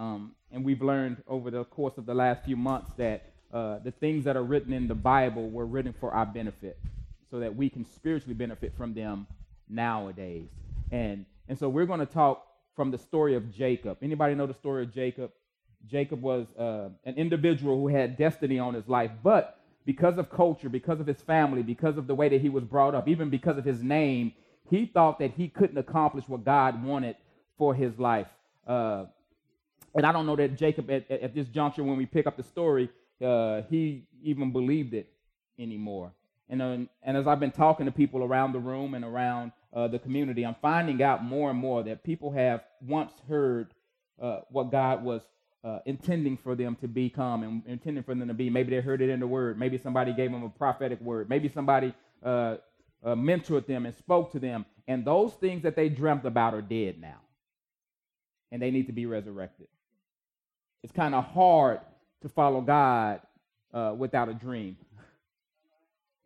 Um, and we've learned over the course of the last few months that uh, the things that are written in the Bible were written for our benefit, so that we can spiritually benefit from them nowadays. And and so we're going to talk from the story of Jacob. Anybody know the story of Jacob? Jacob was uh, an individual who had destiny on his life, but because of culture, because of his family, because of the way that he was brought up, even because of his name, he thought that he couldn't accomplish what God wanted for his life. Uh, and I don't know that Jacob, at, at, this juncture, when we pick up the story, uh, he even believed it anymore. And, uh, and as I've been talking to people around the room and around uh, the community, I'm finding out more and more that people have once heard uh, what God was uh, intending for them to become and intending for them to be. Maybe they heard it in the word. Maybe somebody gave them a prophetic word. Maybe somebody uh, mentored them and spoke to them. And those things that they dreamt about are dead now. And they need to be resurrected. It's kind of hard to follow God uh, without a dream,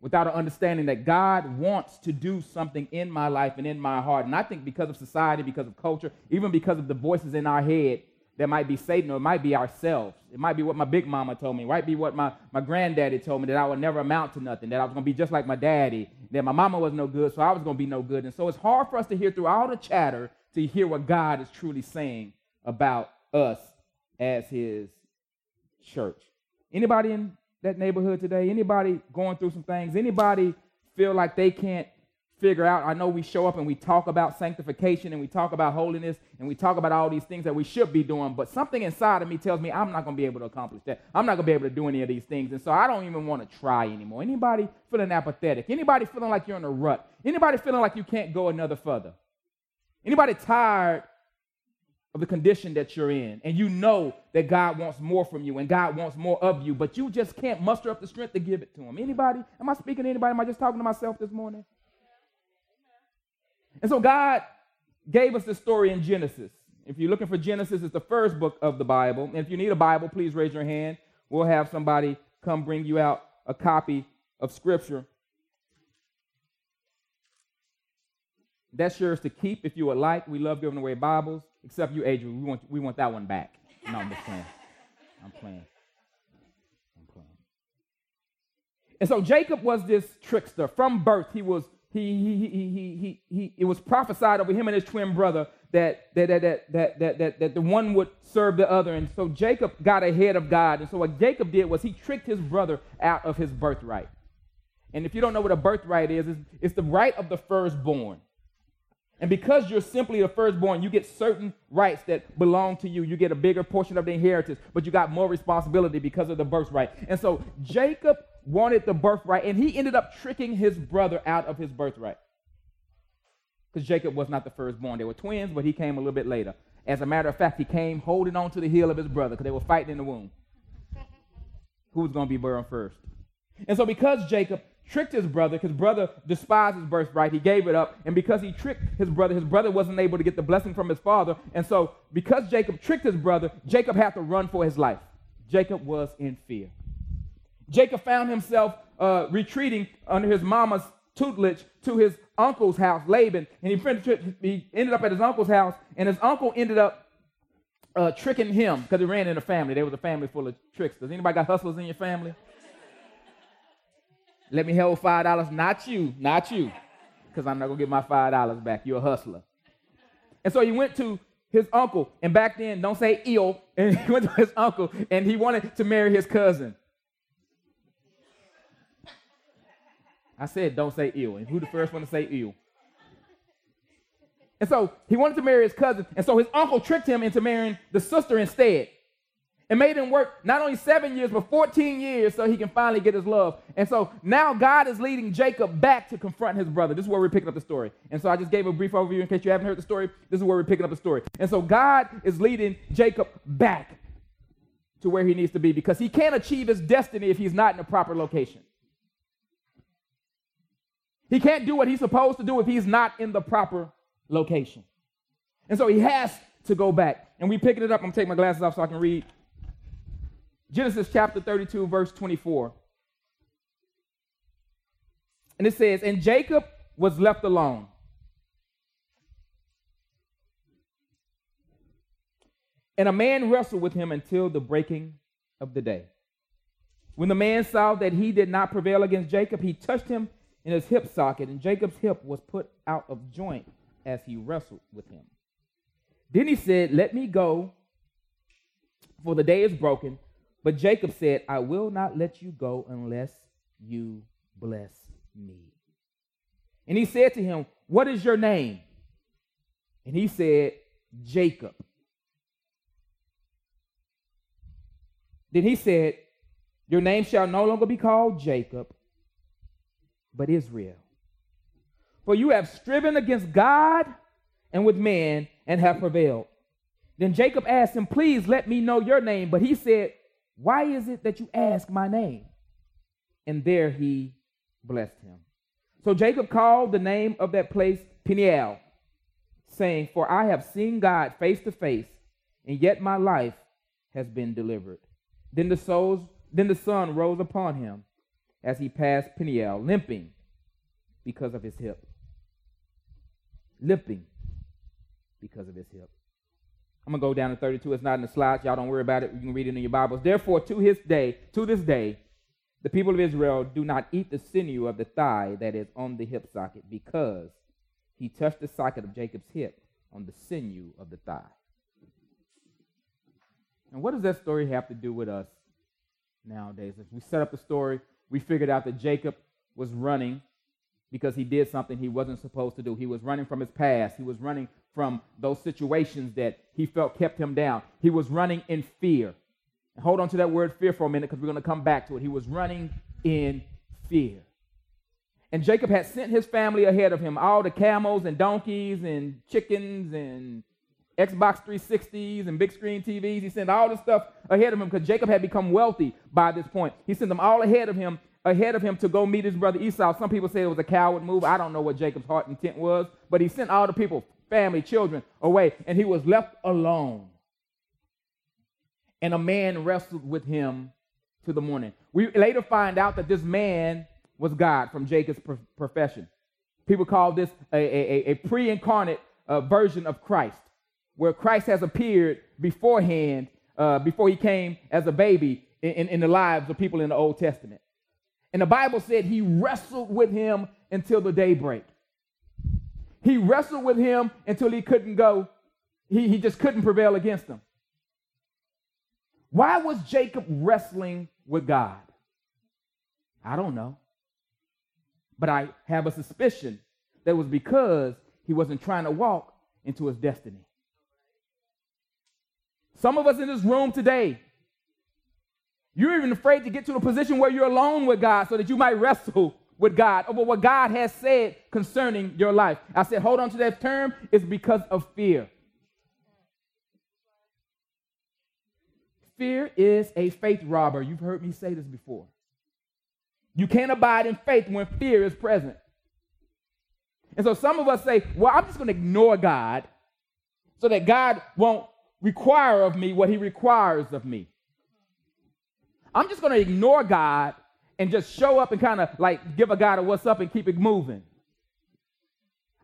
without an understanding that God wants to do something in my life and in my heart. And I think because of society, because of culture, even because of the voices in our head, that might be Satan or it might be ourselves. It might be what my big mama told me. It might be what my, my granddaddy told me that I would never amount to nothing, that I was going to be just like my daddy, that my mama was no good, so I was going to be no good. And so it's hard for us to hear through all the chatter to hear what God is truly saying about us as his church. Anybody in that neighborhood today? Anybody going through some things? Anybody feel like they can't figure out. I know we show up and we talk about sanctification and we talk about holiness and we talk about all these things that we should be doing, but something inside of me tells me I'm not going to be able to accomplish that. I'm not going to be able to do any of these things. And so I don't even want to try anymore. Anybody feeling apathetic? Anybody feeling like you're in a rut? Anybody feeling like you can't go another further? Anybody tired of the condition that you're in and you know that God wants more from you and God wants more of you, but you just can't muster up the strength to give it to him? Anybody? Am I speaking to anybody? Am I just talking to myself this morning? And so God gave us this story in Genesis. If you're looking for Genesis, it's the first book of the Bible. And if you need a Bible, please raise your hand. We'll have somebody come bring you out a copy of Scripture. That's yours to keep if you would like. We love giving away Bibles, except you, Adrian. We want, we want that one back. No, I'm just playing. I'm playing. I'm playing. And so Jacob was this trickster. From birth, he was he, he, he, he, he, he, it was prophesied over him and his twin brother that, that, that, that, that, that, that, that the one would serve the other. And so Jacob got ahead of God. And so what Jacob did was he tricked his brother out of his birthright. And if you don't know what a birthright is, it's, it's the right of the firstborn. And because you're simply the firstborn, you get certain rights that belong to you. You get a bigger portion of the inheritance, but you got more responsibility because of the birthright. And so Jacob wanted the birthright, and he ended up tricking his brother out of his birthright. Because Jacob was not the firstborn. They were twins, but he came a little bit later. As a matter of fact, he came holding on to the heel of his brother because they were fighting in the womb. Who was going to be born first? And so, because Jacob tricked his brother, his brother despised his birthright, he gave it up. And because he tricked his brother, his brother wasn't able to get the blessing from his father. And so, because Jacob tricked his brother, Jacob had to run for his life. Jacob was in fear. Jacob found himself uh, retreating under his mama's tutelage to his uncle's house, Laban, and he, he ended up at his uncle's house, and his uncle ended up uh, tricking him because he ran in a family. There was a family full of tricksters. Anybody got hustlers in your family? Let me hold five dollars. Not you, not you, because I'm not gonna get my five dollars back. You're a hustler. And so he went to his uncle, and back then, don't say ill, and he went to his uncle, and he wanted to marry his cousin. I said, don't say ill. And who the first one to say ill? And so he wanted to marry his cousin. And so his uncle tricked him into marrying the sister instead. And made him work not only seven years, but 14 years so he can finally get his love. And so now God is leading Jacob back to confront his brother. This is where we're picking up the story. And so I just gave a brief overview in case you haven't heard the story. This is where we're picking up the story. And so God is leading Jacob back to where he needs to be because he can't achieve his destiny if he's not in the proper location. He can't do what he's supposed to do if he's not in the proper location. And so he has to go back. And we picking it up. I'm taking my glasses off so I can read. Genesis chapter 32, verse 24. And it says, And Jacob was left alone. And a man wrestled with him until the breaking of the day. When the man saw that he did not prevail against Jacob, he touched him in his hip socket, and Jacob's hip was put out of joint as he wrestled with him. Then he said, Let me go, for the day is broken. But Jacob said, I will not let you go unless you bless me. And he said to him, What is your name? And he said, Jacob. Then he said, Your name shall no longer be called Jacob, but Israel. For you have striven against God and with man and have prevailed. Then Jacob asked him, Please let me know your name. But he said, Why is it that you ask my name? And there he blessed him. So Jacob called the name of that place Peniel, saying, For I have seen God face to face, and yet my life has been delivered. Then the souls, then the sun rose upon him as he passed Peniel, limping because of his hip. Limping because of his hip. I'm gonna go down to 32. It's not in the slides. Y'all don't worry about it. You can read it in your Bibles. Therefore, to his day, to this day, the people of Israel do not eat the sinew of the thigh that is on the hip socket, because he touched the socket of Jacob's hip on the sinew of the thigh. And what does that story have to do with us nowadays? As we set up the story, we figured out that Jacob was running because he did something he wasn't supposed to do. He was running from his past. He was running from those situations that he felt kept him down. He was running in fear. And hold on to that word fear for a minute because we're going to come back to it. He was running in fear. And Jacob had sent his family ahead of him, all the camels and donkeys and chickens and Xbox 360s and big screen TVs. He sent all the stuff ahead of him because Jacob had become wealthy by this point. He sent them all ahead of him, ahead of him to go meet his brother Esau. Some people say it was a coward move. I don't know what Jacob's heart intent was, but he sent all the people, family, children away, and he was left alone. And a man wrestled with him to the morning. We later find out that this man was God from Jacob's profession. People call this a, a, a pre incarnate uh, version of Christ where Christ has appeared beforehand, uh, before he came as a baby in, in the lives of people in the Old Testament. And the Bible said he wrestled with him until the daybreak. He wrestled with him until he couldn't go, he, he just couldn't prevail against him. Why was Jacob wrestling with God? I don't know. But I have a suspicion that was because he wasn't trying to walk into his destiny. Some of us in this room today, you're even afraid to get to a position where you're alone with God so that you might wrestle with God over what God has said concerning your life. I said, hold on to that term, it's because of fear. Fear is a faith robber. You've heard me say this before. You can't abide in faith when fear is present. And so some of us say, well, I'm just going to ignore God so that God won't require of me what he requires of me. I'm just going to ignore God and just show up and kind of like give a God a what's up and keep it moving.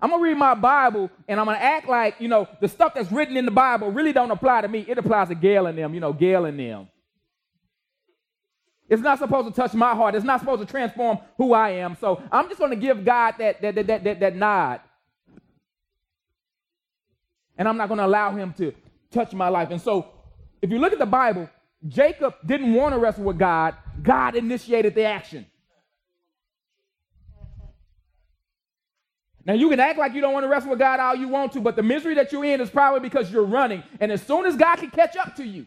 I'm to read my Bible and I'm to act like, you know, the stuff that's written in the Bible really don't apply to me. It applies to Gail and them, you know, Gail and them. It's not supposed to touch my heart. It's not supposed to transform who I am. So I'm just to give God that, that, that, that, that, that nod. And I'm not to allow him to, touch my life. And so, if you look at the Bible, Jacob didn't want to wrestle with God, God initiated the action. Now, you can act like you don't want to wrestle with God all you want to, but the misery that you're in is probably because you're running. And as soon as God can catch up to you,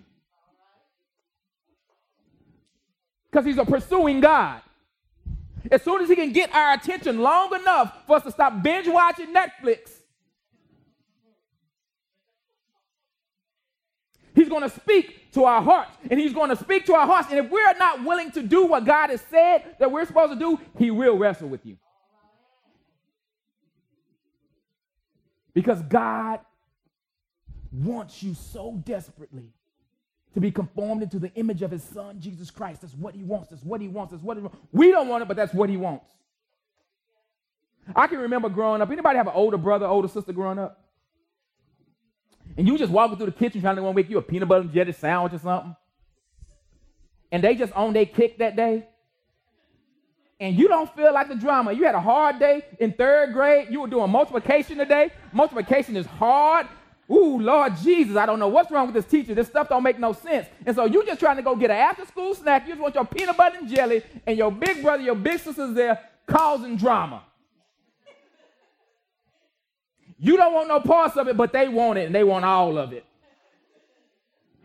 because He's a pursuing God, as soon as He can get our attention long enough for us to stop binge watching Netflix He's going to speak to our hearts, and He's going to speak to our hearts. And if we're not willing to do what God has said that we're supposed to do, He will wrestle with you. Because God wants you so desperately to be conformed into the image of His Son, Jesus Christ. That's what He wants. That's what He wants. That's what He wants. We don't want it, but that's what He wants. I can remember growing up. Anybody have an older brother, older sister growing up? And you just walking through the kitchen trying to make you a peanut butter and jelly sandwich or something. And they just on their kick that day. And you don't feel like the drama. You had a hard day in third grade. You were doing multiplication today. Multiplication is hard. Ooh, Lord Jesus, I don't know what's wrong with this teacher. This stuff don't make no sense. And so you just trying to go get an after school snack. You just want your peanut butter and jelly, and your big brother, your big sister's there causing drama. You don't want no parts of it, but they want it, and they want all of it.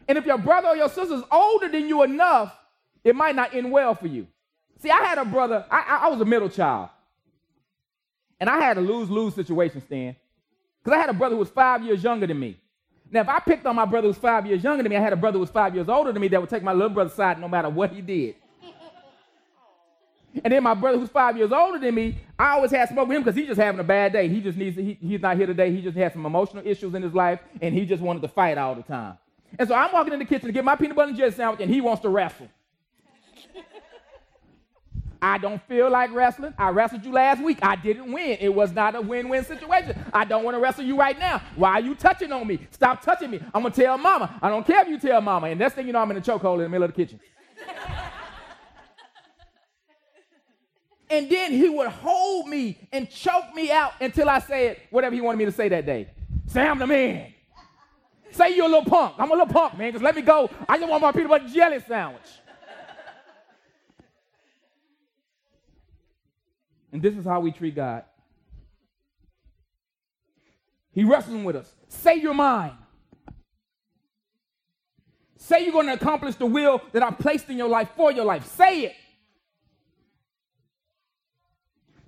And if your brother or your sister's older than you enough, it might not end well for you. See, I had a brother, I, I, was a middle child. And I had a lose lose situation, Stan. Because I had a brother who was five years younger than me. Now, if I picked on my brother who was five years younger than me, I had a brother who was five years older than me that would take my little brother's side no matter what he did. And then my brother who's five years older than me, I always had smoke with him because he's just having a bad day. He just needs to, he, he's not here today. He just had some emotional issues in his life, and he just wanted to fight all the time. And so I'm walking in the kitchen to get my peanut butter and jelly sandwich, and he wants to wrestle. I don't feel like wrestling. I wrestled you last week. I didn't win. It was not a win win situation. I don't want to wrestle you right now. Why are you touching on me? Stop touching me. I'm going to tell mama. I don't care if you tell mama. And next thing you know, I'm in a chokehold in the middle of the kitchen. And then he would hold me and choke me out until I said whatever he wanted me to say that day. Say I'm the man. Say you're a little punk. I'm a little punk, man. Just let me go. I just want my peanut butter jelly sandwich. And this is how we treat God. He wrestling with us. Say your mind. Say you're going to accomplish the will that I placed in your life for your life. Say it.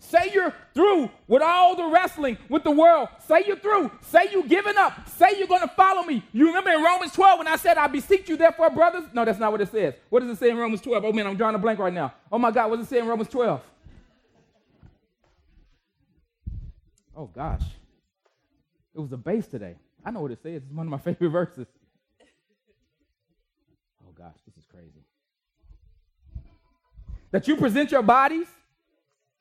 Say you're through with all the wrestling with the world. Say you're through. Say you're giving up. Say you're going to follow me. You remember in Romans 12 when I said, I beseech you, therefore, brothers? No, that's not what it says. What does it say in Romans 12? Oh, man, I'm drawing a blank right now. Oh, my God, what does it say in Romans 12? Oh gosh. It was a base today. I know what it says. It's one of my favorite verses. Oh gosh, this is crazy. That you present your bodies.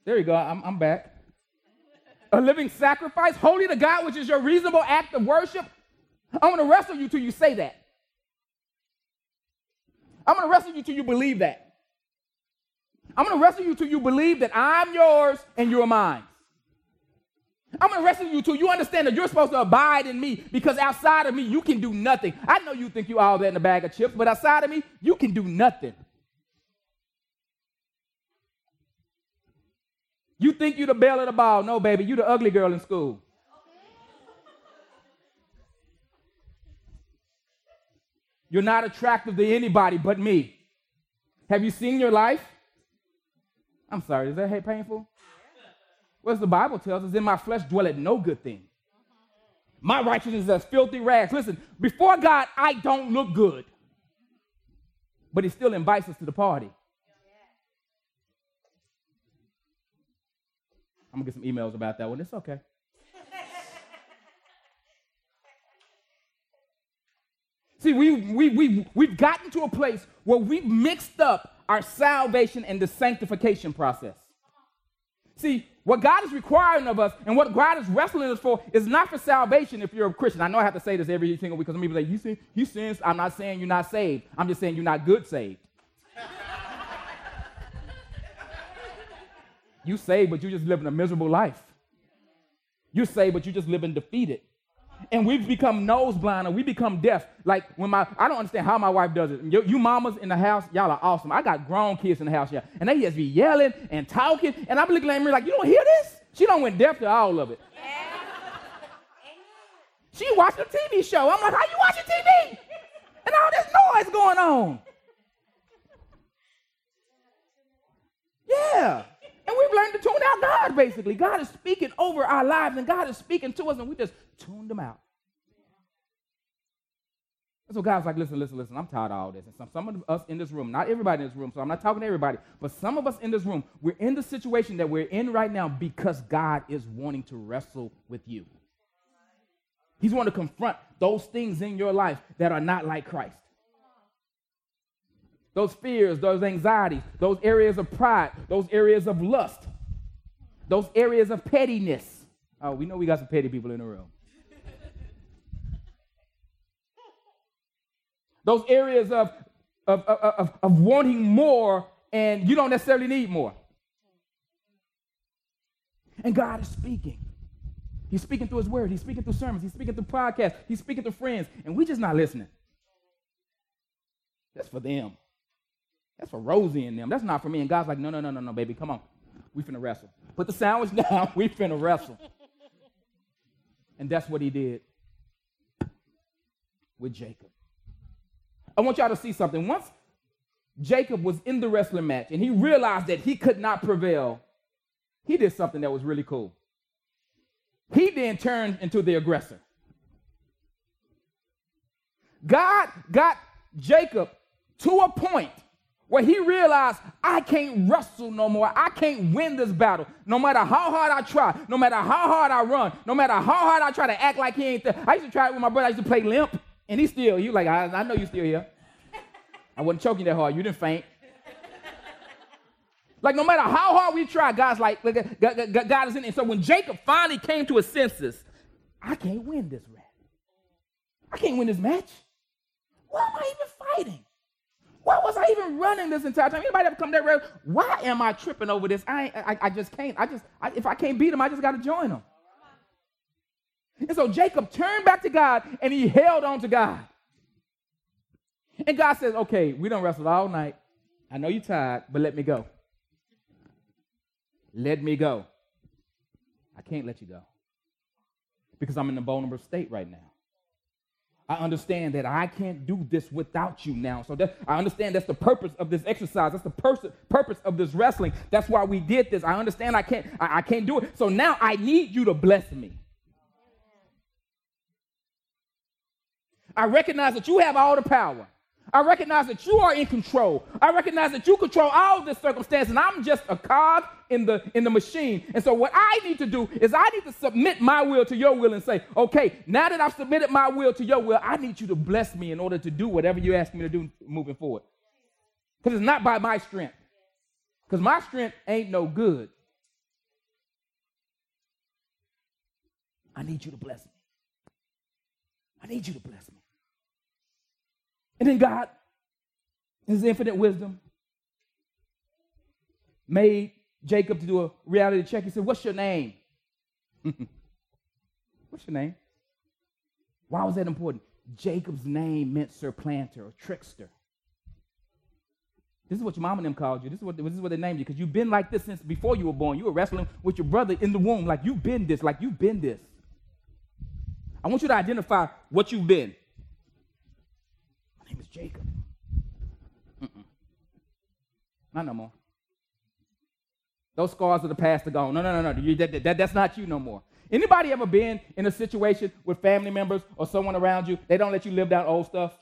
There you go. I'm, I'm back. A living sacrifice, holy to God, which is your reasonable act of worship. I'm going to wrestle you till you say that. I'm going to wrestle you till you believe that. I'm going to wrestle you till you believe that I'm yours and you're mine. I'm going to wrestle you till you understand that you're supposed to abide in me because outside of me, you can do nothing. I know you think you all that in a bag of chips, but outside of me, you can do nothing. You think you the belle of the ball. No, baby, you the ugly girl in school. You're not attractive to anybody but me. Have you seen your life? I'm sorry, is that painful? As the Bible tells us, in my flesh dwelleth no good thing. My righteousness is as filthy rags. Listen, before God, I don't look good. But he still invites us to the party. I'm gonna get some emails about that one. It's okay. See, we, we, we, we've gotten to a place where we've mixed up our salvation and the sanctification process. See, what God is requiring of us and what God is wrestling us for is not for salvation if you're a Christian. I know I have to say this every single week because some people say, you sin, you sins. I'm not saying you're not saved. I'm just saying you're not good saved. You saved, but you're just living a miserable life. You're saved, but you're just living defeated and we've become nose blind and we become deaf. Like when my, I don't understand how my wife does it. You, you, mamas in the house, y'all are awesome. I got grown kids in the house, yeah, and they just be yelling and talking, and I'm looking at me like, you don't hear this? She don't went deaf to all of it. She watched a TV show. I'm like, how you watching TV? And all this noise going on. Yeah. And we've learned to tune out God, basically. God is speaking over our lives, and God is speaking to us, and we just tuned them out. And so God's like, listen, listen, listen, I'm tired of all this. And some, some of us in this room, not everybody in this room, so I'm not talking to everybody, but some of us in this room, we're in the situation that we're in right now because God is wanting to wrestle with you. He's wanting to confront those things in your life that are not like Christ those fears, those anxieties, those areas of pride, those areas of lust, those areas of pettiness. Oh, we know we got some petty people in the room. those areas of, of, of, of, of wanting more and you don't necessarily need more. And God is speaking. He's speaking through his word. He's speaking through sermons. He's speaking through podcasts. He's speaking to friends. And we're just not listening. That's for them. That's for Rosie and them. That's not for me. And God's like, no, no, no, no, no, baby. Come on. We finna wrestle. Put the sandwich down. We finna wrestle. And that's what he did with Jacob. I want y'all to see something. Once Jacob was in the wrestling match and he realized that he could not prevail, he did something that was really cool. He then turned into the aggressor. God got Jacob to a point where he realized I can't wrestle no more. I can't win this battle. No matter how hard I try, no matter how hard I run, no matter how hard I try to act like he ain't there. I used to try it with my brother. I used to play limp, and he's still, he like, I, I know you're still here. I wasn't choking that hard. You didn't faint. Like no matter how hard we try, God's like, God, God is in it. So when Jacob finally came to his senses, I can't win this match. I can't win this match. Why am I even fighting? Why was I even running this entire time? Anybody ever come that road? Why am I tripping over this? I, I, I just can't. I just, I, if I can't beat him, I just got to join him. And so Jacob turned back to God and he held on to God. And God says, okay, we don't wrestle all night. I know you're tired, but let me go. Let me go. I can't let you go because I'm in a vulnerable state right now. I understand that I can't do this without you now. So that, I understand that's the purpose of this exercise. That's the pers- purpose of this wrestling. That's why we did this. I understand I can't, I, I can't do it. So now I need you to bless me. I recognize that you have all the power. I recognize that you are in control. I recognize that you control all this circumstance, and I'm just a cog in the in the machine. And so what I need to do is I need to submit my will to your will and say, okay, now that I've submitted my will to your will, I need you to bless me in order to do whatever you ask me to do moving forward. Because it's not by my strength. Because my strength ain't no good. I need you to bless me. I need you to bless me. And then God, in his infinite wisdom, made Jacob to do a reality check. He said, What's your name? What's your name? Why was that important? Jacob's name meant surplanter or trickster. This is what your mom and them called you. This is what, this is what they named you because you've been like this since before you were born. You were wrestling with your brother in the womb. Like you've been this, like you've been this. I want you to identify what you've been Jacob. Mm-mm. Not no more. Those scars of the past are gone. No, no, no, no. You, that, that, that's not you no more. Anybody ever been in a situation with family members or someone around you? They don't let you live down old stuff.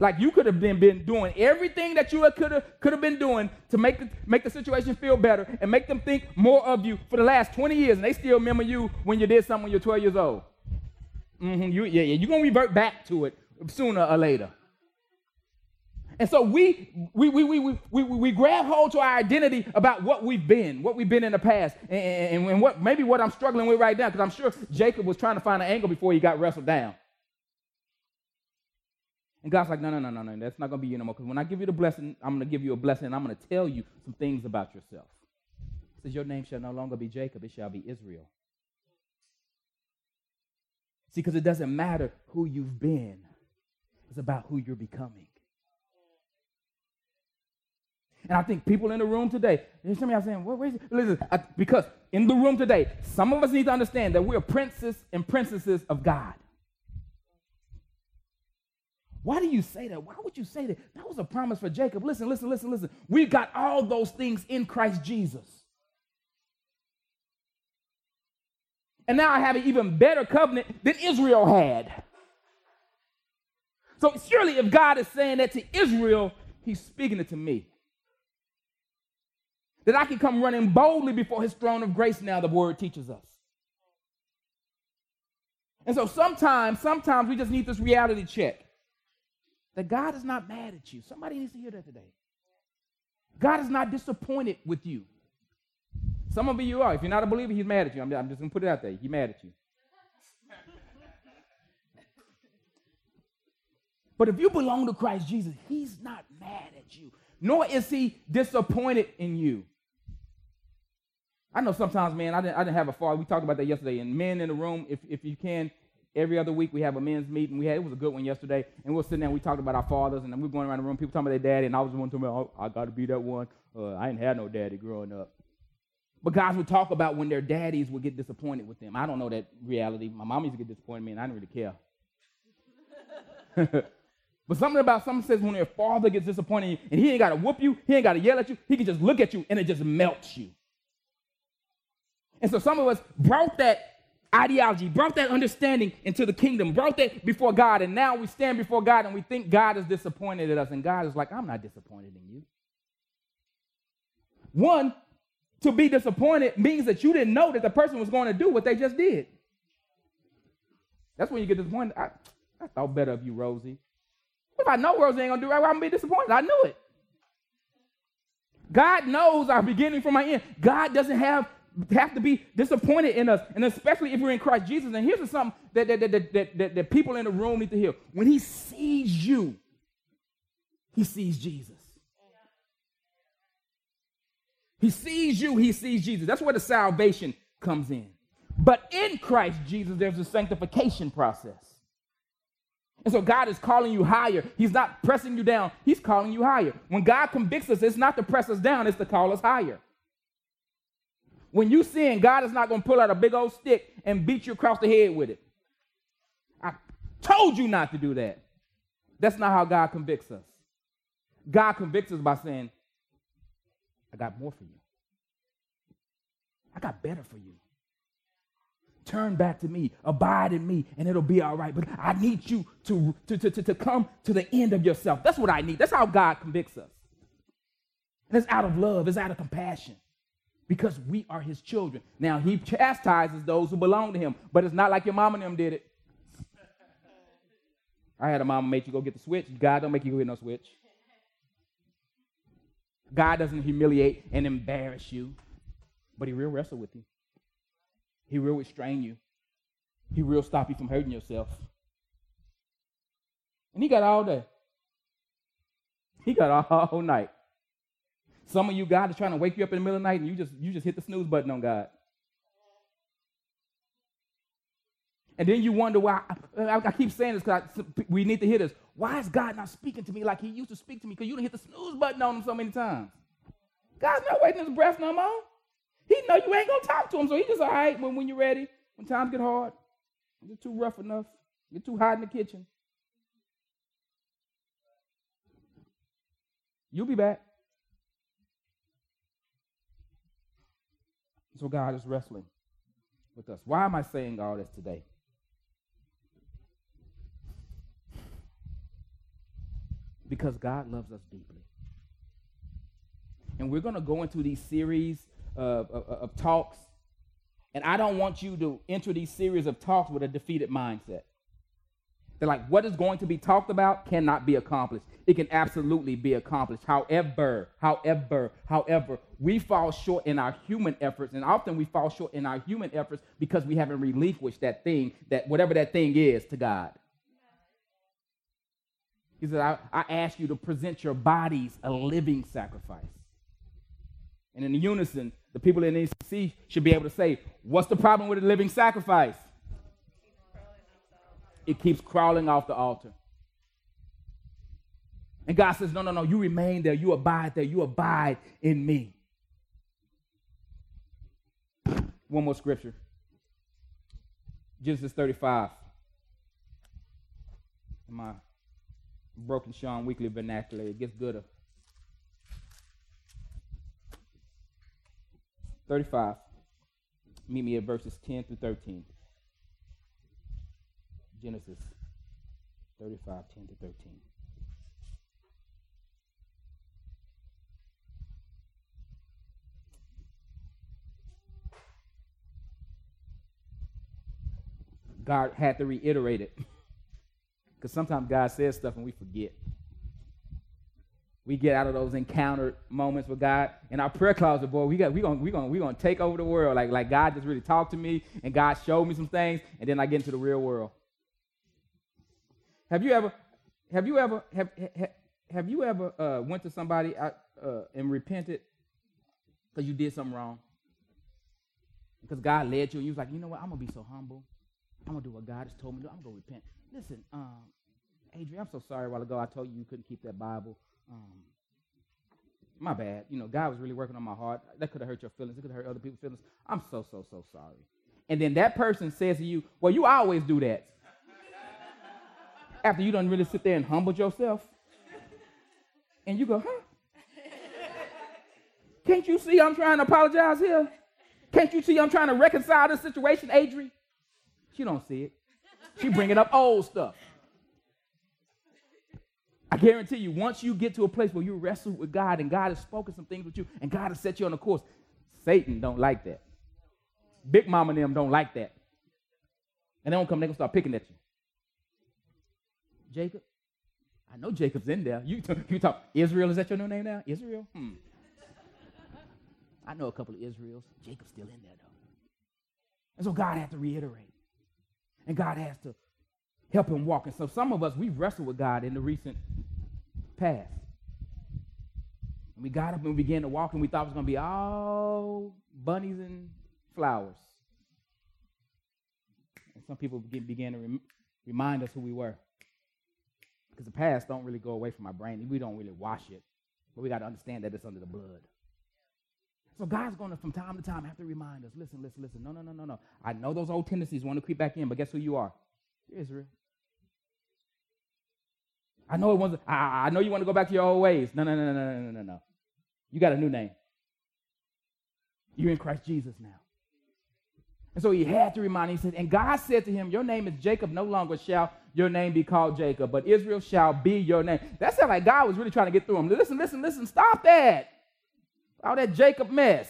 Like you could have been, been doing everything that you could have could have been doing to make the, make the situation feel better and make them think more of you for the last 20 years, and they still remember you when you did something when you're 12 years old. Mm-hmm, you, yeah, yeah, you're gonna revert back to it sooner or later. And so we we, we, we, we, we, grab hold to our identity about what we've been, what we've been in the past, and, and, and what maybe what I'm struggling with right now, because I'm sure Jacob was trying to find an angle before he got wrestled down. And God's like, no, no, no, no, no, that's not gonna be you no more. Because when I give you the blessing, I'm gonna give you a blessing, and I'm gonna tell you some things about yourself. It says, Your name shall no longer be Jacob, it shall be Israel. See, because it doesn't matter who you've been, it's about who you're becoming. And I think people in the room today, of y'all saying, what, where's Listen, I, because in the room today, some of us need to understand that we're princes and princesses of God. Why do you say that? Why would you say that? That was a promise for Jacob. Listen, listen, listen, listen. We got all those things in Christ Jesus. And now I have an even better covenant than Israel had. So surely if God is saying that to Israel, he's speaking it to me. That I can come running boldly before his throne of grace now, the word teaches us. And so sometimes, sometimes we just need this reality check that God is not mad at you. Somebody needs to hear that today. God is not disappointed with you. Some of you are. If you're not a believer, he's mad at you. I'm, I'm just going to put it out there. He's mad at you. But if you belong to Christ Jesus, he's not mad at you, nor is he disappointed in you. I know sometimes, man, I didn't, I didn't have a father. We talked about that yesterday. And men in the room, if, if you can, every other week we have a men's meeting. We had it was a good one yesterday, and we are sitting there and we talked about our fathers, and we were going around the room, people talking about their daddy, and I was the one talking about, oh, I got to be that one. Uh, I didn't have no daddy growing up. But guys would talk about when their daddies would get disappointed with them. I don't know that reality. My mom used to get disappointed in me, and I didn't really care. but something about something says when their father gets disappointed and he ain't got to whoop you, he ain't got to yell at you, he can just look at you and it just melts you. And so some of us brought that ideology, brought that understanding into the kingdom, brought that before God, and now we stand before God and we think God is disappointed at us. And God is like, I'm not disappointed in you. One, to be disappointed means that you didn't know that the person was going to do what they just did. That's when you get disappointed. I, I thought better of you, Rosie. If I know Rosie ain't gonna do right, I'm gonna be disappointed. I knew it. God knows our beginning from our end. God doesn't have have to be disappointed in us, and especially if we're in Christ Jesus. And here's something that, that, that, that, that, that people in the room need to hear. When he sees you, he sees Jesus. He sees you, he sees Jesus. That's where the salvation comes in. But in Christ Jesus, there's a sanctification process. And so God is calling you higher. He's not pressing you down, He's calling you higher. When God convicts us, it's not to press us down, it's to call us higher. When you sin, God is not going to pull out a big old stick and beat you across the head with it. I told you not to do that. That's not how God convicts us. God convicts us by saying, I got more for you. I got better for you. Turn back to me, abide in me, and it'll be all right. But I need you to, to, to, to, come to the end of yourself. That's what I need. That's how God convicts us. And it's out of love, it's out of compassion because we are his children. Now, he chastises those who belong to him, but it's not like your mom and them did it. I had a mama make you go get the switch. God don't make you go get no switch. God doesn't humiliate and embarrass you, but he will wrestle with you. He will restrain you. He will stop you from hurting yourself. And he got all day. He got all night. Some of you, God is trying to wake you up in the middle of the night and you just, you just hit the snooze button on God. And then you wonder why. I, I keep saying this because we need to hear this. Why is God not speaking to me like He used to speak to me? Because you didn't hit the snooze button on Him so many times. God's not waiting His breath no more. He know you ain't gonna talk to Him, so He just all right when, when you're ready. When times get hard, get too rough enough, get too hot in the kitchen. You'll be back. So God is wrestling with us. Why am I saying all this today? Because God loves us deeply. And we're going to go into these series uh, of, of, of, talks. And I don't want you to enter these series of talks with a defeated mindset. They're like, what is going to be talked about cannot be accomplished. It can absolutely be accomplished. However, however, however, we fall short in our human efforts, and often we fall short in our human efforts because we haven't relinquished that thing, that whatever that thing is, to God. He said, I, I ask you to present your bodies a living sacrifice. And in unison, the people in ECC should be able to say, What's the problem with a living sacrifice? it keeps crawling off the altar. And God says, No, no, no, you remain there. You abide there. You abide in me. One more scripture Genesis 35. In my broken Sean Weekly vernacular, it gets gooder. 35. Meet me at verses 10 through 13. Genesis 35 10 to 13. God had to reiterate it. Because sometimes God says stuff and we forget. We get out of those encountered moments with God in our prayer closet, boy. We got we gonna we gonna we gonna take over the world. Like like God just really talked to me and God showed me some things, and then I get into the real world. Have you ever, have you ever have have, have you ever uh, went to somebody uh, and repented because you did something wrong? Because God led you and you was like, you know what? I'm gonna be so humble. I'm gonna do what God has told me to do. I'm gonna repent. Listen, um, Adrian, I'm so sorry a while ago I told you you couldn't keep that Bible. Um, my bad. You know, God was really working on my heart. That could have hurt your feelings. It could have hurt other people's feelings. I'm so, so, so sorry. And then that person says to you, Well, you always do that. After you don't really sit there and humble yourself. And you go, Huh? Can't you see I'm trying to apologize here? Can't you see I'm trying to reconcile this situation, Adri? She don't see it. She bringing up old stuff. I guarantee you, once you get to a place where you wrestle with God and God has spoken some things with you and God has set you on a course, Satan don't like that. Big mama and them don't like that. And they don't come, they gonna start picking at you. Jacob? I know Jacob's in there. You, you talk, Israel, is that your new name now? Israel? Hmm. I know a couple of Israels. Jacob's still in there, though. And so God had to reiterate. And God has to help him walk. And so some of us, we've wrestled with God in the recent past. And we got up and began to walk and we thought it was going to be all bunnies and flowers. And some people began to rem- remind us who we were. Because the past don't really go away from our brain. We don't really wash it. But we got to understand that it's under the blood. So God's going to, from time to time, have to remind us, listen, listen, listen. No, no, no, no, no. I know those old tendencies want to creep back in, but guess who you are? You're Israel. I know it wasn't, I, I know you want to go back to your old ways. No, no, no, no, no, no, no, no. You got a new name. You're in Christ Jesus now. And so he had to remind him, he said, and God said to him, Your name is Jacob, no longer shall your name be called Jacob, but Israel shall be your name. That sounded like God was really trying to get through him. Listen, listen, listen, stop that. All that Jacob mess.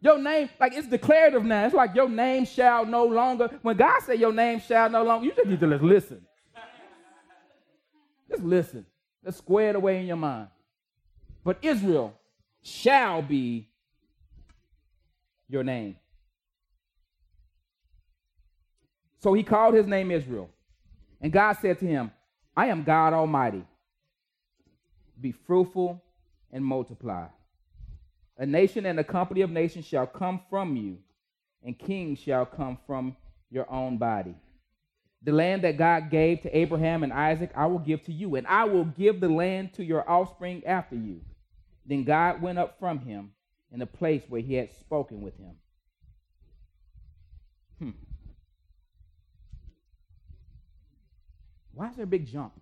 Your name, like it's declarative now. It's like your name shall no longer. When God said your name shall no longer, you just need to just listen. Just listen. Let's square it away in your mind. But Israel shall be your name. So he called his name Israel. And God said to him, I am God Almighty. Be fruitful and multiply. A nation and a company of nations shall come from you, and kings shall come from your own body. The land that God gave to Abraham and Isaac, I will give to you, and I will give the land to your offspring after you. Then God went up from him in the place where he had spoken with him. Hmm. Why is there a big jump?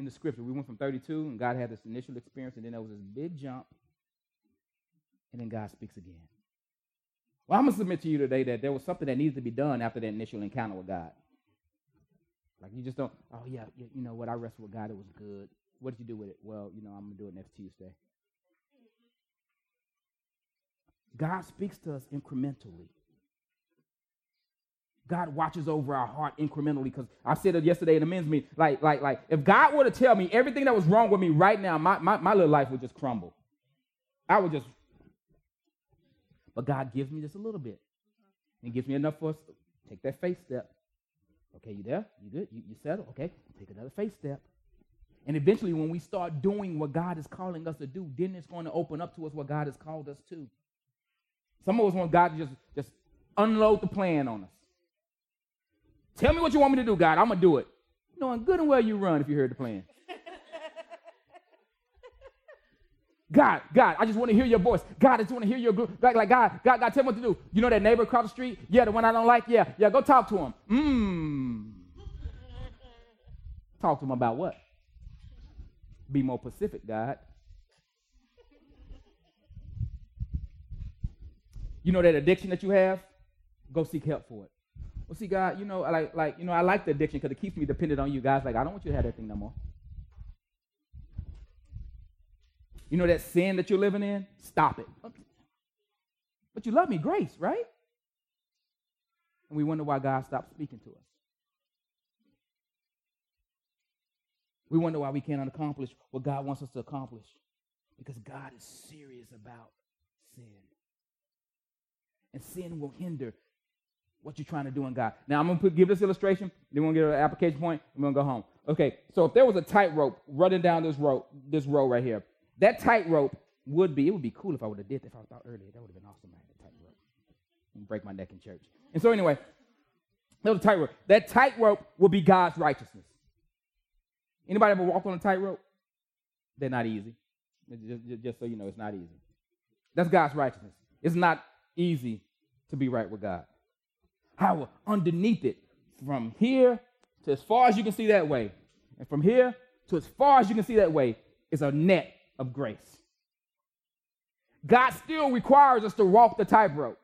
In the scripture. We went from 32, and God had this initial experience, and then there was this big jump, and then God speaks again. Well, I'm going to submit to you today that there was something that needs to be done after that initial encounter with God. Like you just don't, oh, yeah, you know what? I wrestled with God. It was good. What did you do with it? Well, you know, I'm going to do it next Tuesday. God speaks to us incrementally. God watches over our heart incrementally because I said it yesterday in the men's meeting. Like, like, like, if God were to tell me everything that was wrong with me right now, my, my, my little life would just crumble. I would just, but God gives me just a little bit. And gives me enough for us to take that faith step. Okay, you there? You good? You, you settle? Okay, take another faith step. And eventually, when we start doing what God is calling us to do, then it's going to open up to us what God has called us to. Some of us want God to just, just unload the plan on us. Tell me what you want me to do, God. I'm going to do it. Knowing good and well you run if you heard the plan. God, God, I just want to hear your voice. God, I just want to hear your like, like God, God, God, tell me what to do. You know that neighbor across the street? Yeah, the one I don't like. Yeah, yeah, go talk to him. Mmm. Talk to him about what? Be more Pacific, God. You know that addiction that you have? Go seek help for it. Well, see, God, you know, I like, like, you know, I like the addiction because it keeps me dependent on you. guys. like, I don't want you to have that thing no more. You know that sin that you're living in? Stop it. But you love me, grace, right? And we wonder why God stopped speaking to us. We wonder why we can't accomplish what God wants us to accomplish. Because God is serious about sin. And sin will hinder what you're trying to do in God. Now I'm gonna put, give this illustration. Then we're gonna get an application point. And we're gonna go home. Okay. So if there was a tightrope running down this road, this road right here, that tightrope would be. It would be cool if I would have did that. If I thought earlier, that would have been awesome. I had a tightrope. Break my neck in church. And so anyway, that was a tightrope. That tightrope would be God's righteousness. Anybody ever walk on a tightrope? They're not easy. Just, just so you know, it's not easy. That's God's righteousness. It's not easy to be right with God. Underneath it, from here to as far as you can see that way, and from here to as far as you can see that way, is a net of grace. God still requires us to walk the tightrope.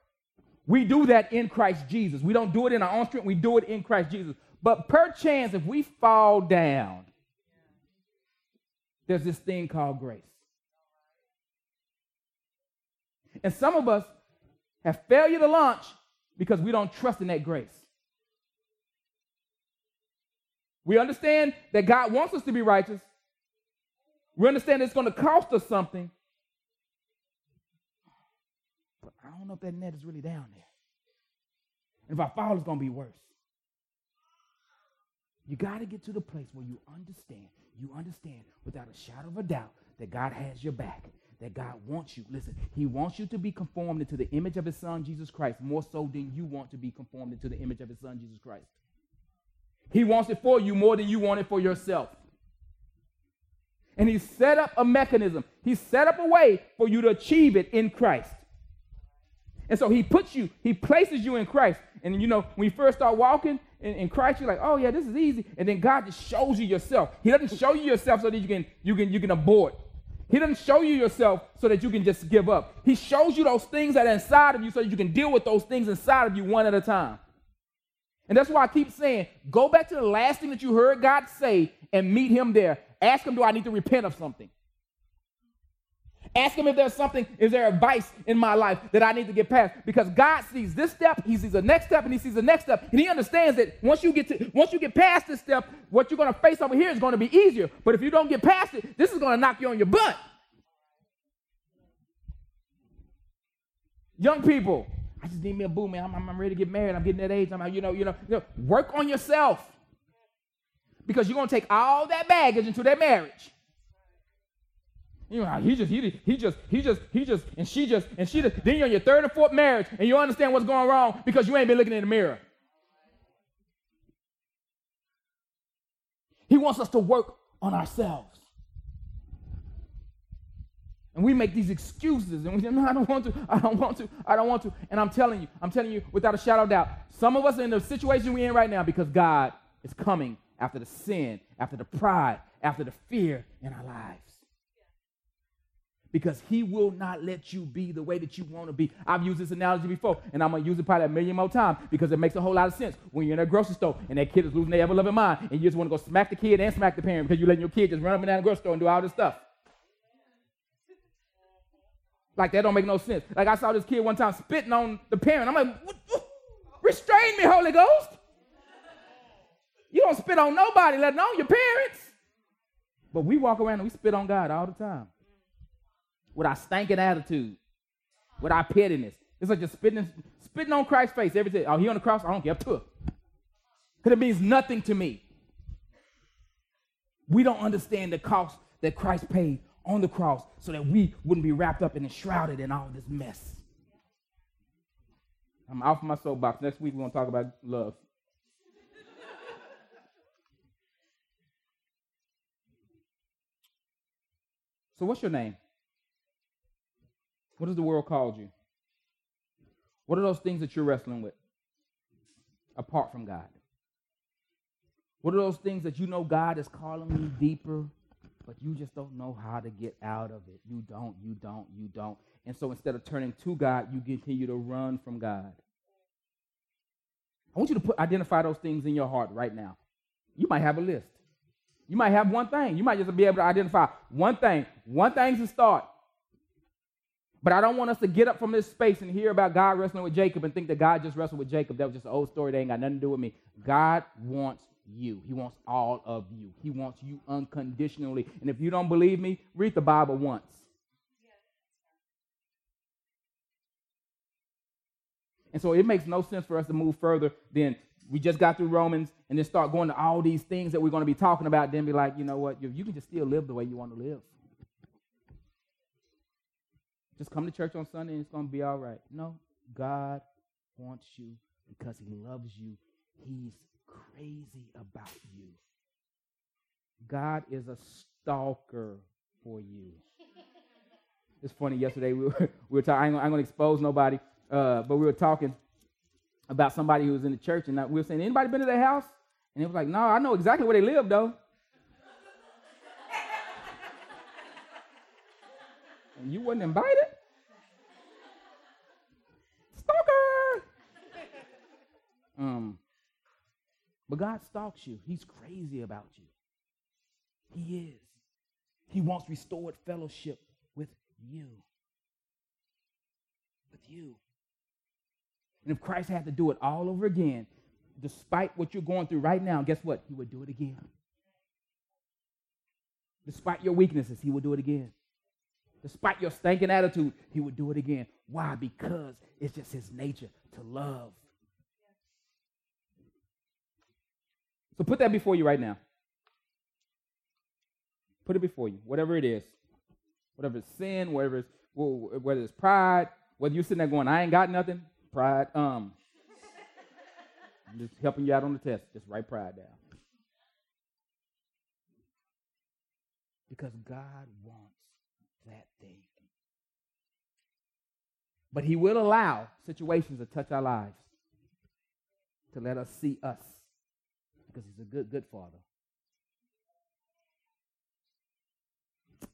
We do that in Christ Jesus. We don't do it in our own strength, we do it in Christ Jesus. But perchance, if we fall down, there's this thing called grace. And some of us have failure to launch because we don't trust in that grace. We understand that God wants us to be righteous. We understand it's going to cost us something. But I don't know if that net is really down there. And if I fall, it's going to be worse. You got to get to the place where you understand, you understand without a shadow of a doubt that God has your back that God wants you. Listen, He wants you to be conformed into the image of His Son, Jesus Christ, more so than you want to be conformed into the image of His Son, Jesus Christ. He wants it for you more than you want it for yourself. And He set up a mechanism, He set up a way for you to achieve it in Christ. And so He puts you, He places you in Christ. And you know, when you first start walking in, in Christ, you're like, oh yeah, this is easy. And then God just shows you yourself. He doesn't show you yourself so that you can you can you can abort. He doesn't show you yourself so that you can just give up. He shows you those things that are inside of you so that you can deal with those things inside of you one at a time. And that's why I keep saying, go back to the last thing that you heard God say and meet him there. Ask him, do I need to repent of something? Ask him if there's something, is there a vice in my life that I need to get past? Because God sees this step, he sees the next step, and he sees the next step. And he understands that once you get to once you get past this step, what you're gonna face over here is gonna be easier. But if you don't get past it, this is gonna knock you on your butt. Young people, I just need me a boo, man. I'm, I'm ready to get married. I'm getting that age. I'm, you know, you know, you know, work on yourself. Because you're gonna take all that baggage into that marriage. You know, he just, he, he just, he just, he just, and she just, and she just. Then you're on your third or fourth marriage, and you understand what's going wrong because you ain't been looking in the mirror. He wants us to work on ourselves. And we make these excuses and we say, no, I don't want to, I don't want to, I don't want to. And I'm telling you, I'm telling you without a shadow of doubt, some of us are in the situation we're in right now because God is coming after the sin, after the pride, after the fear in our lives because he will not let you be the way that you want to be. I've used this analogy before, and I'm going to use it probably a million more times because it makes a whole lot of sense. When you're in a grocery store and that kid is losing their ever loving mind, and you just want to go smack the kid and smack the parent because you're letting your kid just run up and down the grocery store and do all this stuff. Like, that don't make no sense. Like, I saw this kid one time spitting on the parent. I'm like, what, what? restrain me, Holy Ghost. You don't spit on nobody, let alone your parents. But we walk around and we spit on God all the time with our stinking attitude, with our pettiness. It's like just spitting, spitting on Christ's face every day. Oh, he on the cross? I don't give care. Because it means nothing to me. We don't understand the cost that Christ paid on the cross so that we wouldn't be wrapped up and enshrouded in all this mess. I'm off my soapbox. Next week we're going to talk about love. so, what's your name? What has the world called you? What are those things that you're wrestling with apart from God? What are those things that you know God is calling you deeper, but you just don't know how to get out of it? You don't, you don't, you don't. And so instead of turning to God, you continue to run from God. I want you to put, identify those things in your heart right now. You might have a list. You might have one thing. You might just be able to identify one thing. One thing's to start. But I don't want us to get up from this space and hear about God wrestling with Jacob and think that God just wrestled with Jacob. That was just an old story that ain't got nothing to do with me. God wants you. He wants all of you. He wants you unconditionally. And if you don't believe me, read the Bible once. And so it makes no sense for us to move further than we just got through Romans and then start going to all these things that we're going to be talking about, then be like, you know what, you, you can just still live the way you want to live. Just come to church on Sunday and it's going to be all right. No, God wants you because he loves you. He's crazy about you. God is a stalker for you. It's funny. Yesterday we were, we were talking. I'm going to expose nobody, uh, but we were talking about somebody who was in the church, and we were saying, "Anybody been to their house?" And it was like, "No, I know exactly where they live, though." And you wasn't invited. Stalker. um, but God stalks you. He's crazy about you. He is. He wants restored fellowship with you. With you. And if Christ had to do it all over again, despite what you're going through right now, guess what? He would do it again. Despite your weaknesses, he would do it again. Despite your stinking attitude, he would do it again. Why? Because it's just his nature to love. So put that before you right now. Put it before you, whatever it is. Whatever it's sin, whatever it's, whether it's pride, whether you're sitting there going, I ain't got nothing, pride. Um, I'm just helping you out on the test. Just write pride down. Because God wants that. But He will allow situations to touch our lives to let us see us because He's a good, good Father.